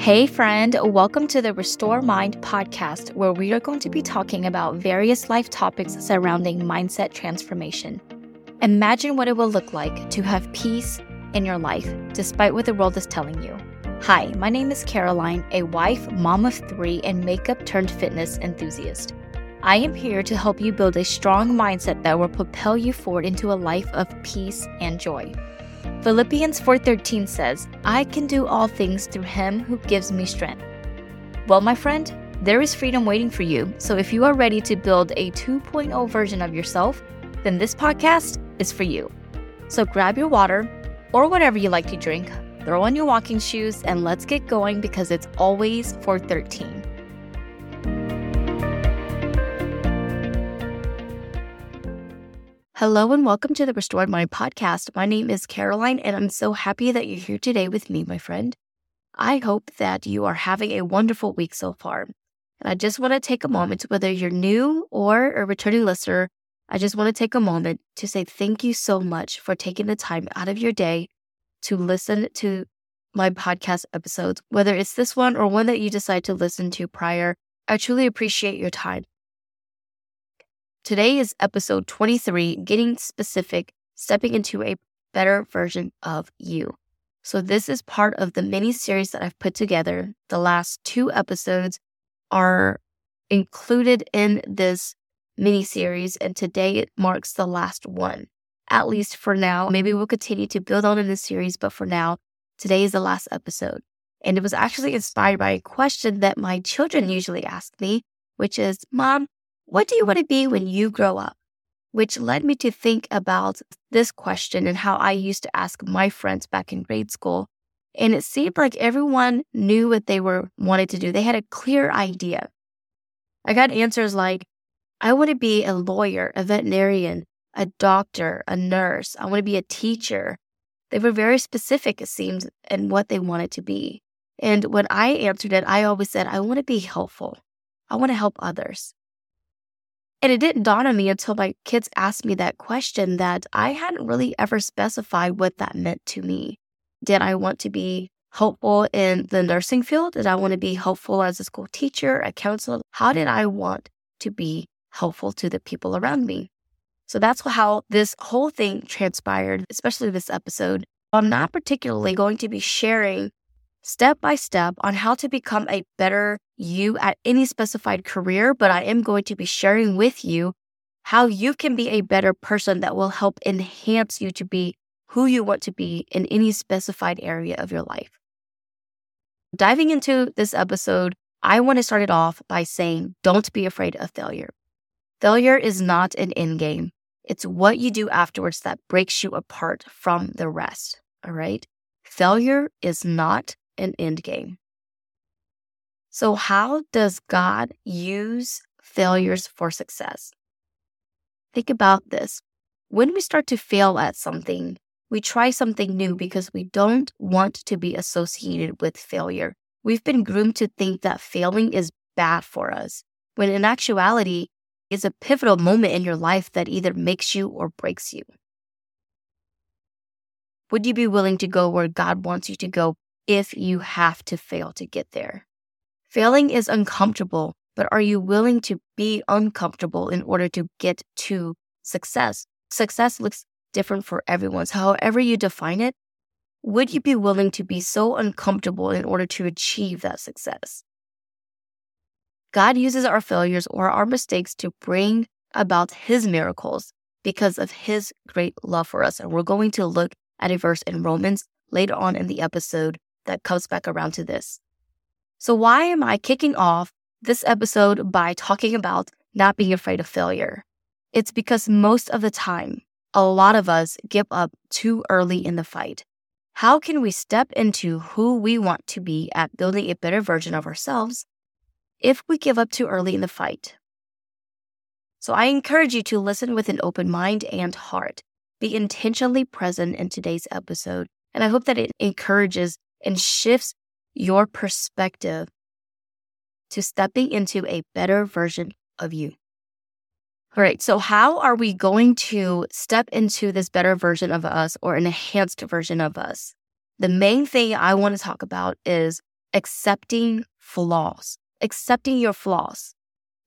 Hey, friend, welcome to the Restored Mind podcast, where we are going to be talking about various life topics surrounding mindset transformation. Imagine what it will look like to have peace in your life, despite what the world is telling you. Hi, my name is Caroline, a wife, mom of three, and makeup turned fitness enthusiast. I am here to help you build a strong mindset that will propel you forward into a life of peace and joy. Philippians 4:13 says, "I can do all things through him who gives me strength." Well, my friend, there is freedom waiting for you. So if you are ready to build a 2.0 version of yourself, then this podcast is for you. So grab your water or whatever you like to drink, throw on your walking shoes and let's get going because it's always 413. Hello and welcome to the Restored Mind podcast. My name is Caroline and I'm so happy that you're here today with me, my friend. I hope that you are having a wonderful week so far. And I just want to take a moment, whether you're new or a returning listener, I just want to take a moment to say thank you so much for taking the time out of your day to listen to my podcast episodes, whether it's this one or one that you decide to listen to prior. I truly appreciate your time. Today is episode 23 Getting Specific, Stepping into a Better Version of You. So, this is part of the mini series that I've put together. The last two episodes are included in this mini series, and today it marks the last one, at least for now. Maybe we'll continue to build on in this series, but for now, today is the last episode. And it was actually inspired by a question that my children usually ask me, which is, Mom, what do you want to be when you grow up? Which led me to think about this question and how I used to ask my friends back in grade school. And it seemed like everyone knew what they were wanted to do. They had a clear idea. I got answers like, I want to be a lawyer, a veterinarian, a doctor, a nurse. I want to be a teacher. They were very specific, it seemed, in what they wanted to be. And when I answered it, I always said, I want to be helpful. I want to help others. And it didn't dawn on me until my kids asked me that question that I hadn't really ever specified what that meant to me. Did I want to be helpful in the nursing field? Did I want to be helpful as a school teacher, a counselor? How did I want to be helpful to the people around me? So that's how this whole thing transpired, especially this episode. I'm not particularly going to be sharing step by step on how to become a better you at any specified career, but I am going to be sharing with you how you can be a better person that will help enhance you to be who you want to be in any specified area of your life. Diving into this episode, I want to start it off by saying don't be afraid of failure. Failure is not an end game. It's what you do afterwards that breaks you apart from the rest. All right. Failure is not an end game. So, how does God use failures for success? Think about this. When we start to fail at something, we try something new because we don't want to be associated with failure. We've been groomed to think that failing is bad for us, when in actuality, it's a pivotal moment in your life that either makes you or breaks you. Would you be willing to go where God wants you to go if you have to fail to get there. Failing is uncomfortable, but are you willing to be uncomfortable in order to get to success? Success looks different for everyone. So however you define it, would you be willing to be so uncomfortable in order to achieve that success? God uses our failures or our mistakes to bring about his miracles because of his great love for us. And we're going to look at a verse in Romans later on in the episode that comes back around to this. So, why am I kicking off this episode by talking about not being afraid of failure? It's because most of the time, a lot of us give up too early in the fight. How can we step into who we want to be at building a better version of ourselves if we give up too early in the fight? So I encourage you to listen with an open mind and heart. Be intentionally present in today's episode. And I hope that it encourages and shifts your perspective to stepping into a better version of you. All right, so how are we going to step into this better version of us or an enhanced version of us? The main thing I want to talk about is accepting flaws, accepting your flaws,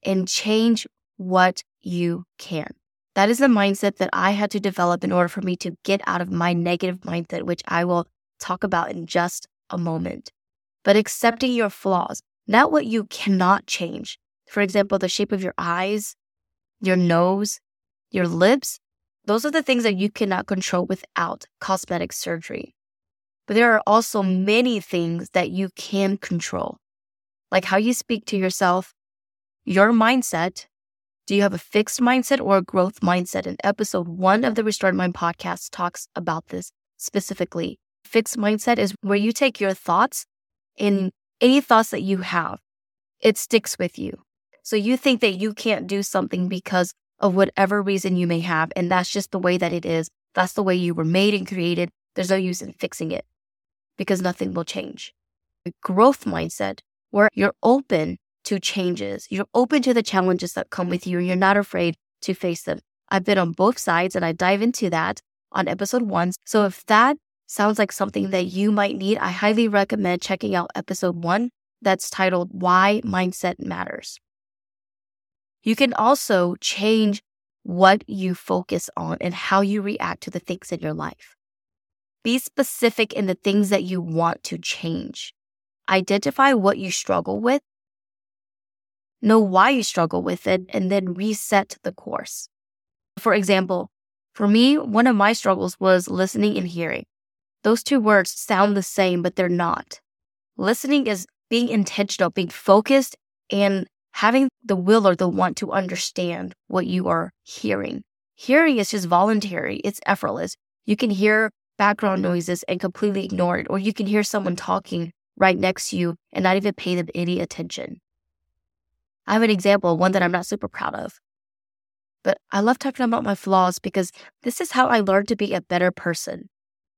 and change what you can. That is the mindset that I had to develop in order for me to get out of my negative mindset, which I will talk about in just a moment. But accepting your flaws, not what you cannot change. For example, the shape of your eyes, your nose, your lips, those are the things that you cannot control without cosmetic surgery. But there are also many things that you can control, like how you speak to yourself, your mindset. Do you have a fixed mindset or a growth mindset? In episode one of the Restored Mind podcast talks about this specifically. Fixed mindset is where you take your thoughts and any thoughts that you have, it sticks with you. So you think that you can't do something because of whatever reason you may have. And that's just the way that it is. That's the way you were made and created. There's no use in fixing it because nothing will change. A growth mindset where you're open to changes, you're open to the challenges that come with you, and you're not afraid to face them. I've been on both sides and I dive into that on episode one. So if that sounds like something that you might need, I highly recommend checking out episode one that's titled Why Mindset Matters. You can also change what you focus on and how you react to the things in your life. Be specific in the things that you want to change. Identify what you struggle with, know why you struggle with it, and then reset the course. For example, for me, one of my struggles was listening and hearing. Those two words sound the same, but they're not. Listening is being intentional, being focused, and having the will or the want to understand what you are hearing. Hearing is just voluntary, it's effortless. You can hear background noises and completely ignore it, or you can hear someone talking right next to you and not even pay them any attention. I have an example, one that I'm not super proud of. But I love talking about my flaws because this is how I learned to be a better person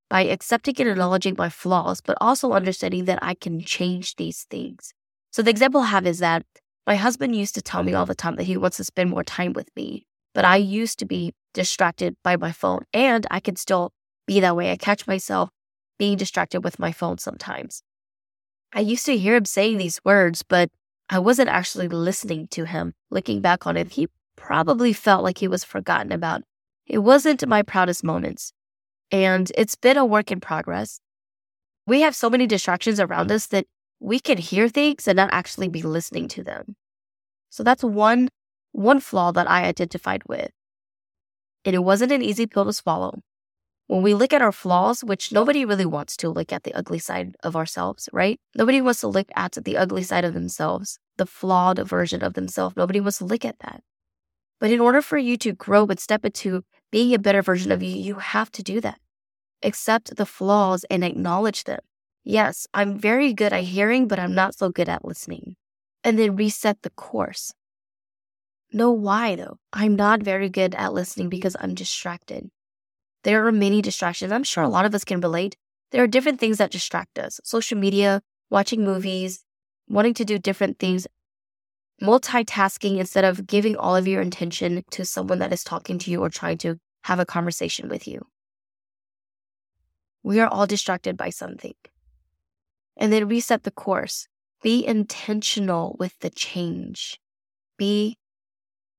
by accepting and acknowledging my flaws, but also understanding that I can change these things. So, the example I have is that my husband used to tell me mm-hmm. all the time that he wants to spend more time with me, but I used to be distracted by my phone and I can still be that way. I catch myself being distracted with my phone sometimes. I used to hear him saying these words, but I wasn't actually listening to him. Looking back on it, he probably felt like he was forgotten about. It wasn't my proudest moments. And it's been a work in progress. We have so many distractions around us that we can hear things and not actually be listening to them. So that's one one flaw that I identified with. And it wasn't an easy pill to swallow. When we look at our flaws, which nobody really wants to look at the ugly side of ourselves, right? Nobody wants to look at the ugly side of themselves, the flawed version of themselves. Nobody wants to look at that. But in order for you to grow and step into being a better version of you, you have to do that. Accept the flaws and acknowledge them. Yes, I'm very good at hearing, but I'm not so good at listening. And then reset the course. Know why, though. I'm not very good at listening because I'm distracted. There are many distractions. I'm sure a lot of us can relate. There are different things that distract us social media, watching movies, wanting to do different things, multitasking instead of giving all of your attention to someone that is talking to you or trying to have a conversation with you. We are all distracted by something and then reset the course. Be intentional with the change. Be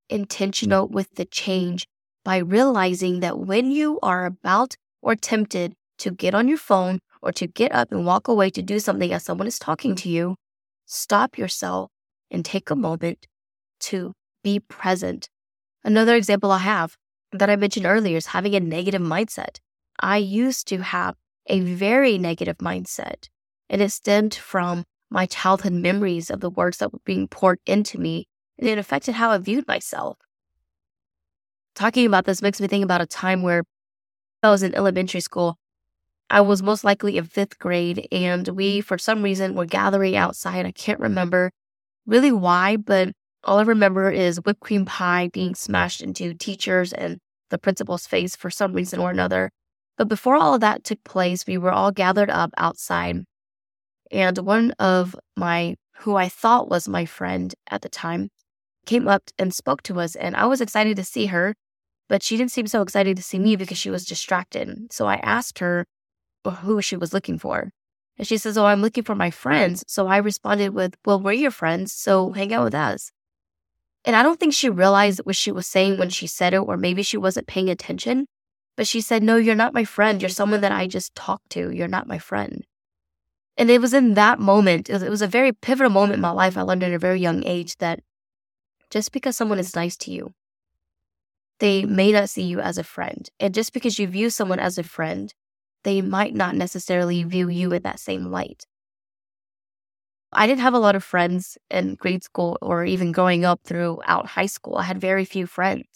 intentional mm. with the change by realizing that when you are about or tempted to get on your phone or to get up and walk away to do something as someone is talking to you, stop yourself and take a moment to be present. Another example I have that I mentioned earlier is having a negative mindset. I used to have a very negative mindset. And it stemmed from my childhood memories of the words that were being poured into me, and it affected how I viewed myself. Talking about this makes me think about a time where I was in elementary school. I was most likely in fifth grade, and we, for some reason, were gathering outside. I can't remember really why, but all I remember is whipped cream pie being smashed into teachers and the principal's face for some reason or another. But before all of that took place, we were all gathered up outside and one of my, who I thought was my friend at the time, came up and spoke to us. And I was excited to see her, but she didn't seem so excited to see me because she was distracted. So I asked her who she was looking for. And she says, Oh, I'm looking for my friends. So I responded with, Well, we're your friends. So hang out with us. And I don't think she realized what she was saying when she said it, or maybe she wasn't paying attention. But she said, No, you're not my friend. You're someone that I mm-hmm. just talked to. You're not my friend. And it was in that moment, it was a very pivotal moment in my life. I learned at a very young age that just because someone is nice to you, they may not see you as a friend. And just because you view someone as a friend, they might not necessarily view you in that same light. I didn't have a lot of friends in grade school or even growing up throughout high school. I had very few friends.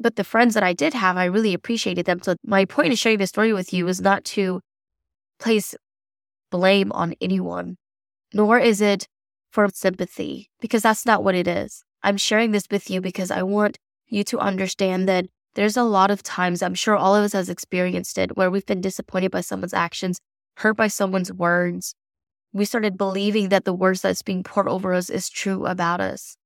But the friends that I did have, I really appreciated them. So my point in sharing this story with you is not to place blame on anyone, nor is it for sympathy, because that's not what it is. I'm sharing this with you because I want you to understand that there's a lot of times, I'm sure all of us has experienced it, where we've been disappointed by someone's actions, hurt by someone's words. We started believing that the words that's being poured over us is true about us.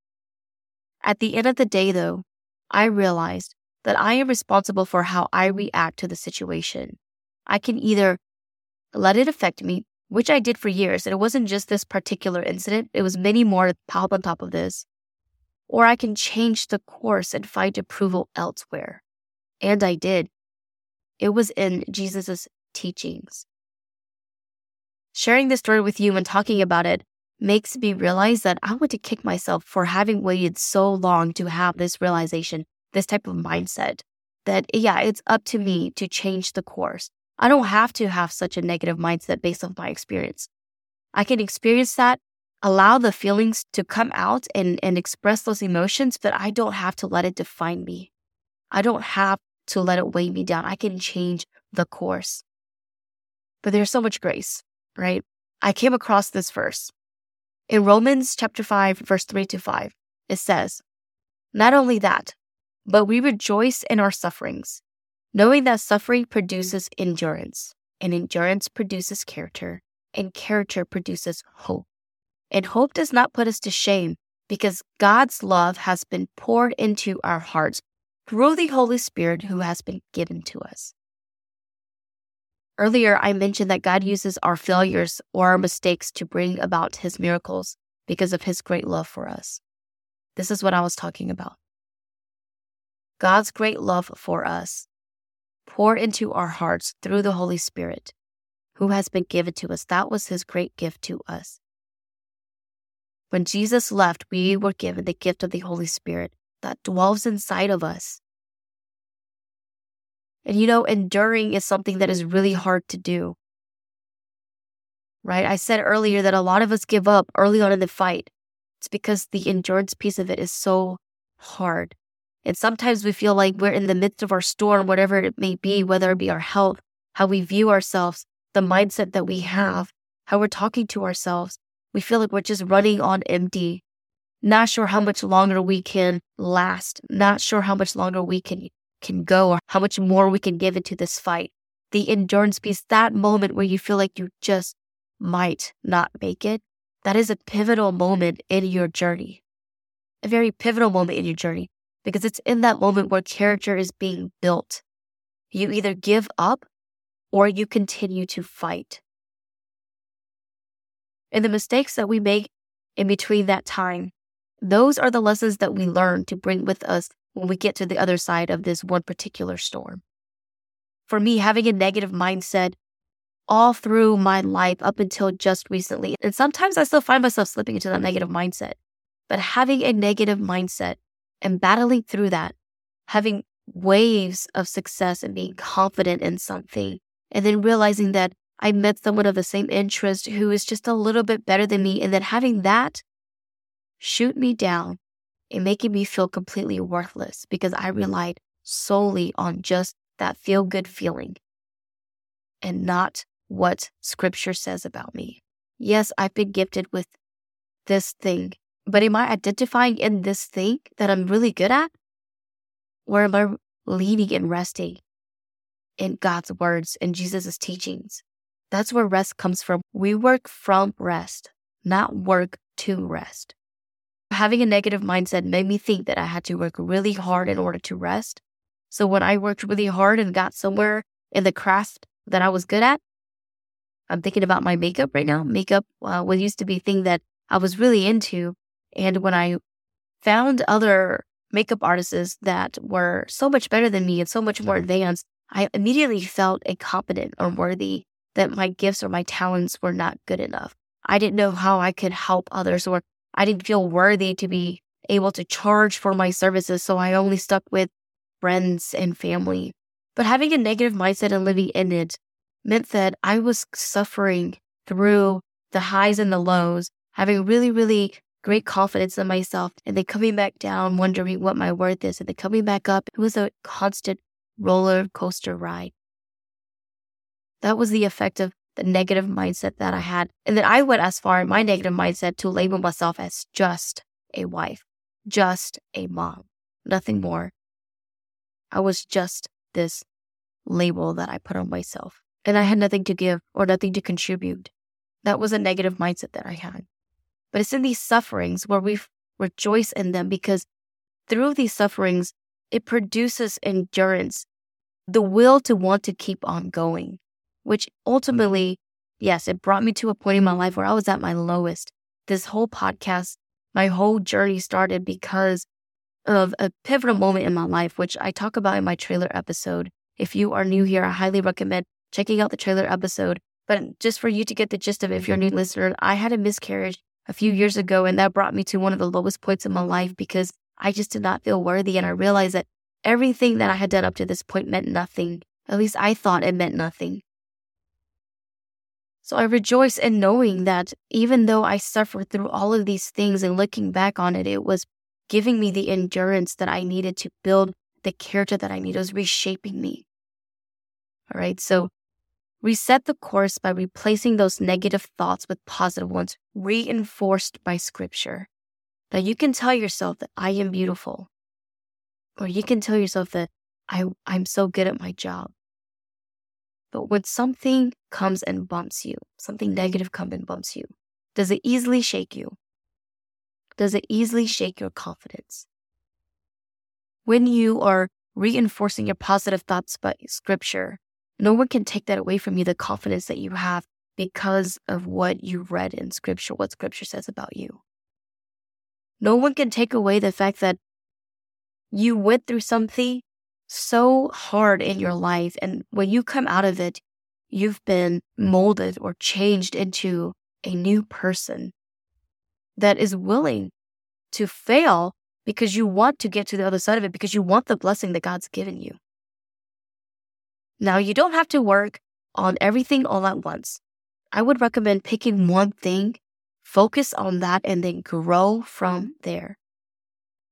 At the end of the day, though, I realized that I am responsible for how I react to the situation. I can either let it affect me, which I did for years, and it wasn't just this particular incident, it was many more piled on top of this, or I can change the course and find approval elsewhere. And I did. It was in Jesus' teachings. Sharing this story with you and talking about it makes me realize that I want to kick myself for having waited so long to have this realization, this type of mindset that, yeah, it's up to me to change the course. I don't have to have such a negative mindset based on my experience. I can experience that, allow the feelings to come out and, and express those emotions, but I don't have to let it define me. I don't have to let it weigh me down. I can change the course. But there's so much grace, right? I came across this verse in Romans chapter 5, verse 3 to 5, it says, Not only that, but we rejoice in our sufferings, knowing that suffering produces endurance, and endurance produces character, and character produces hope. And hope does not put us to shame, because God's love has been poured into our hearts through the Holy Spirit who has been given to us. Earlier, I mentioned that God uses our failures or our mistakes to bring about his miracles because of his great love for us. This is what I was talking about. God's great love for us poured into our hearts through the Holy Spirit who has been given to us. That was his great gift to us. When Jesus left, we were given the gift of the Holy Spirit that dwells inside of us and you know, enduring is something that is really hard to do. Right? I said earlier that a lot of us give up early on in the fight. It's because the endurance piece of it is so hard. And sometimes we feel like we're in the midst of our storm, whatever it may be, whether it be our health, how we view ourselves, the mindset that we have, how we're talking to ourselves. We feel like we're just running on empty, not sure how much longer we can last, not sure how much longer we can can go or how much more we can give into this fight. The endurance piece, that moment where you feel like you just might not make it, that is a pivotal moment in your journey. A very pivotal moment in your journey because it's in that moment where character is being built. You either give up or you continue to fight. And the mistakes that we make in between that time, those are the lessons that we learn to bring with us when we get to the other side of this one particular storm. For me, having a negative mindset all through my life up until just recently, and sometimes I still find myself slipping into that negative mindset, but having a negative mindset and battling through that, having waves of success and being confident in something, and then realizing that I met someone of the same interest who is just a little bit better than me, and then having that shoot me down and making me feel completely worthless because I relied solely on just that feel good feeling and not what scripture says about me. Yes, I've been gifted with this thing, but am I identifying in this thing that I'm really good at? Or am I leaning and resting in God's words and Jesus' teachings? That's where rest comes from. We work from rest, not work to rest having a negative mindset made me think that I had to work really hard in order to rest. So when I worked really hard and got somewhere in the craft that I was good at, I'm thinking about my makeup right now. Makeup uh, was used to be a thing that I was really into. And when I found other makeup artists that were so much better than me and so much more advanced, I immediately felt incompetent or worthy that my gifts or my talents were not good enough. I didn't know how I could help others or I didn't feel worthy to be able to charge for my services. So I only stuck with friends and family. But having a negative mindset and living in it meant that I was suffering through the highs and the lows, having really, really great confidence in myself, and then coming back down, wondering what my worth is, and then coming back up. It was a constant roller coaster ride. That was the effect of the negative mindset that I had. And then I went as far in my negative mindset to label myself as just a wife, just a mom, nothing more. I was just this label that I put on myself. And I had nothing to give or nothing to contribute. That was a negative mindset that I had. But it's in these sufferings where we rejoice in them because through these sufferings, it produces endurance, the will to want to keep on going, which mm-hmm. ultimately, yes, it brought me to a point in my life where I was at my lowest. This whole podcast, my whole journey started because of a pivotal moment in my life, which I talk about in my trailer episode. If you are new here, I highly recommend checking out the trailer episode. But just for you to get the gist of it, if you're a new listener, I had a miscarriage a few years ago, and that brought me to one of the lowest points in my life because I just did not feel worthy. And I realized that everything that I had done up to this point meant nothing. At least I thought it meant nothing. So I rejoice in knowing that even though I suffered through all of these things and looking back on it, it was giving me the endurance that I needed to build the character that I need. It was reshaping me. All right. So reset the course by replacing those negative thoughts with positive ones, reinforced by scripture. That you can tell yourself that I am beautiful. Or you can tell yourself that I, I'm so good at my job. But when something comes and bumps you, something mm-hmm. negative comes and bumps you, does it easily shake you? Does it easily shake your confidence? When you are reinforcing your positive thoughts by scripture, no one can take that away from you, the confidence that you have because of what you read in scripture, what scripture says about you. No one can take away the fact that you went through something so hard in your life. And when you come out of it, you've been molded or changed into a new person that is willing to fail because you want to get to the other side of it because you want the blessing that God's given you. Now, you don't have to work on everything all at once. I would recommend picking one thing, focus on that, and then grow from there.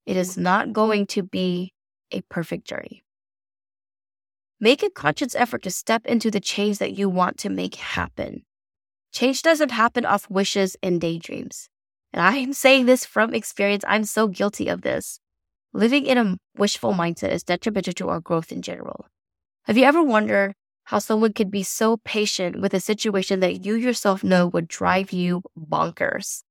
It is not going to be a perfect journey. Make a conscious effort to step into the change that you want to make happen. Change doesn't happen off wishes and daydreams. And I am saying this from experience. I'm so guilty of this. Living in a wishful mindset is detrimental to our growth in general. Have you ever wondered how someone could be so patient with a situation that you yourself know would drive you bonkers?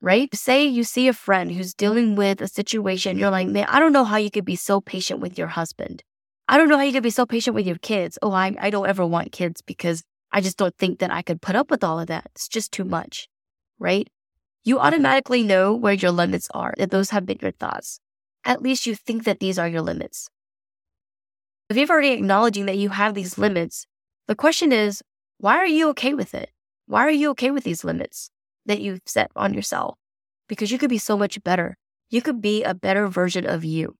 Right? Say you see a friend who's dealing with a situation, you're like, man, I don't know how you could be so patient with your husband. I don't know how you could be so patient with your kids. Oh, I, I don't ever want kids because I just don't think that I could put up with all of that. It's just too much. Right? you mm-hmm. automatically know where your limits are, that those have been your thoughts. At least you think that these are your limits. If you've already acknowledging that you have these limits, the question is, why are you okay with it? Why are you okay with these limits that you've set on yourself? Because you could be so much better. You could be a better version of you,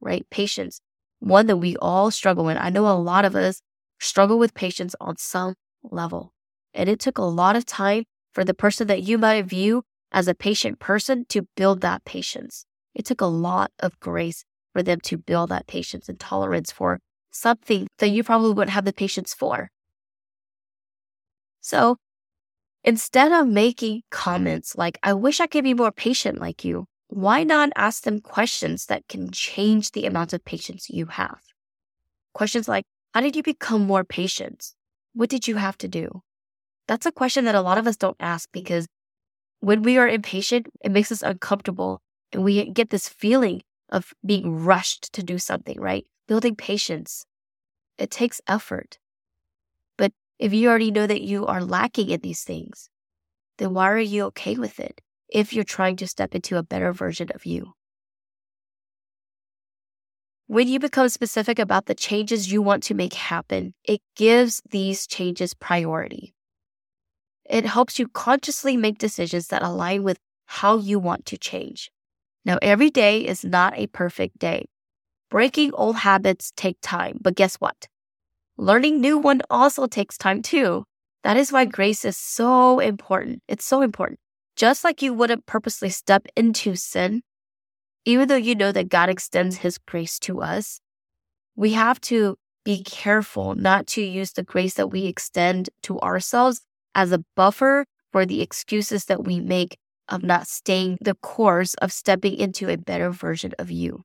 right? Patience, one that we all struggle in. I know a lot of us struggle with patience on some level. And it took a lot of time for the person that you might view as a patient person to build that patience. It took a lot of grace for them to build that patience and tolerance for something that you probably wouldn't have the patience for. So instead of making comments like, I wish I could be more patient like you, why not ask them questions that can change the amount of patience you have? Questions like, how did you become more patient? What did you have to do? That's a question that a lot of us don't ask because when we are impatient, it makes us uncomfortable and we get this feeling of being rushed to do something, right? Building patience. It takes effort. If you already know that you are lacking in these things, then why are you okay with it if you're trying to step into a better version of you? When you become specific about the changes you want to make happen, it gives these changes priority. It helps you consciously make decisions that align with how you want to change. Now, every day is not a perfect day. Breaking old habits take time, but guess what? Learning new one also takes time too. That is why grace is so important. It's so important. Just like you wouldn't purposely step into sin, even though you know that God extends his grace to us, we have to be careful not to use the grace that we extend to ourselves as a buffer for the excuses that we make of not staying the course of stepping into a better version of you.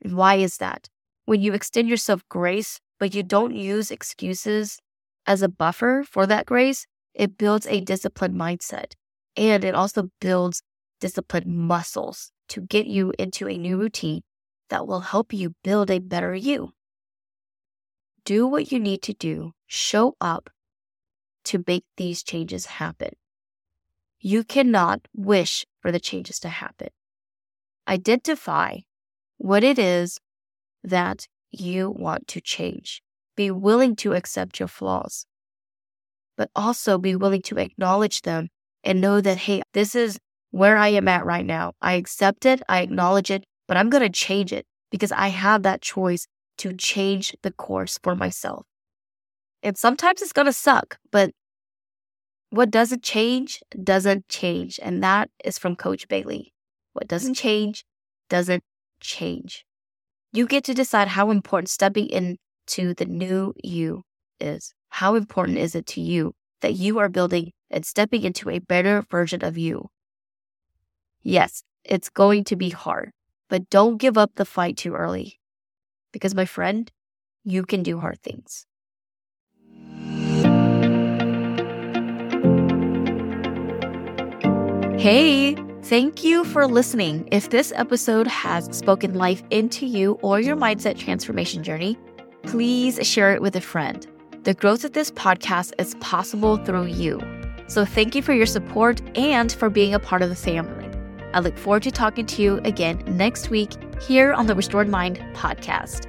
And why is that? When you extend yourself grace, but you don't use excuses as a buffer for that grace, it builds a disciplined mindset. And it also builds disciplined muscles to get you into a new routine that will help you build a better you. Do what you need to do, show up to make these changes happen. You cannot wish for the changes to happen. Identify what it is that you want to change. Be willing to accept your flaws, but also be willing to acknowledge them and know that, hey, this is where I am at right now. I accept it, I acknowledge it, but I'm going to change it because I have that choice to change the course for myself. And sometimes it's going to suck, but what doesn't change doesn't change. And that is from Coach Bailey. What doesn't change doesn't change. You get to decide how important stepping into the new you is. How important is it to you that you are building and stepping into a better version of you? Yes, it's going to be hard, but don't give up the fight too early. Because, my friend, you can do hard things. Hey, thank you for listening. If this episode has spoken life into you or your mindset transformation journey, please share it with a friend. The growth of this podcast is possible through you. So thank you for your support and for being a part of the family. I look forward to talking to you again next week here on the Restored Mind podcast.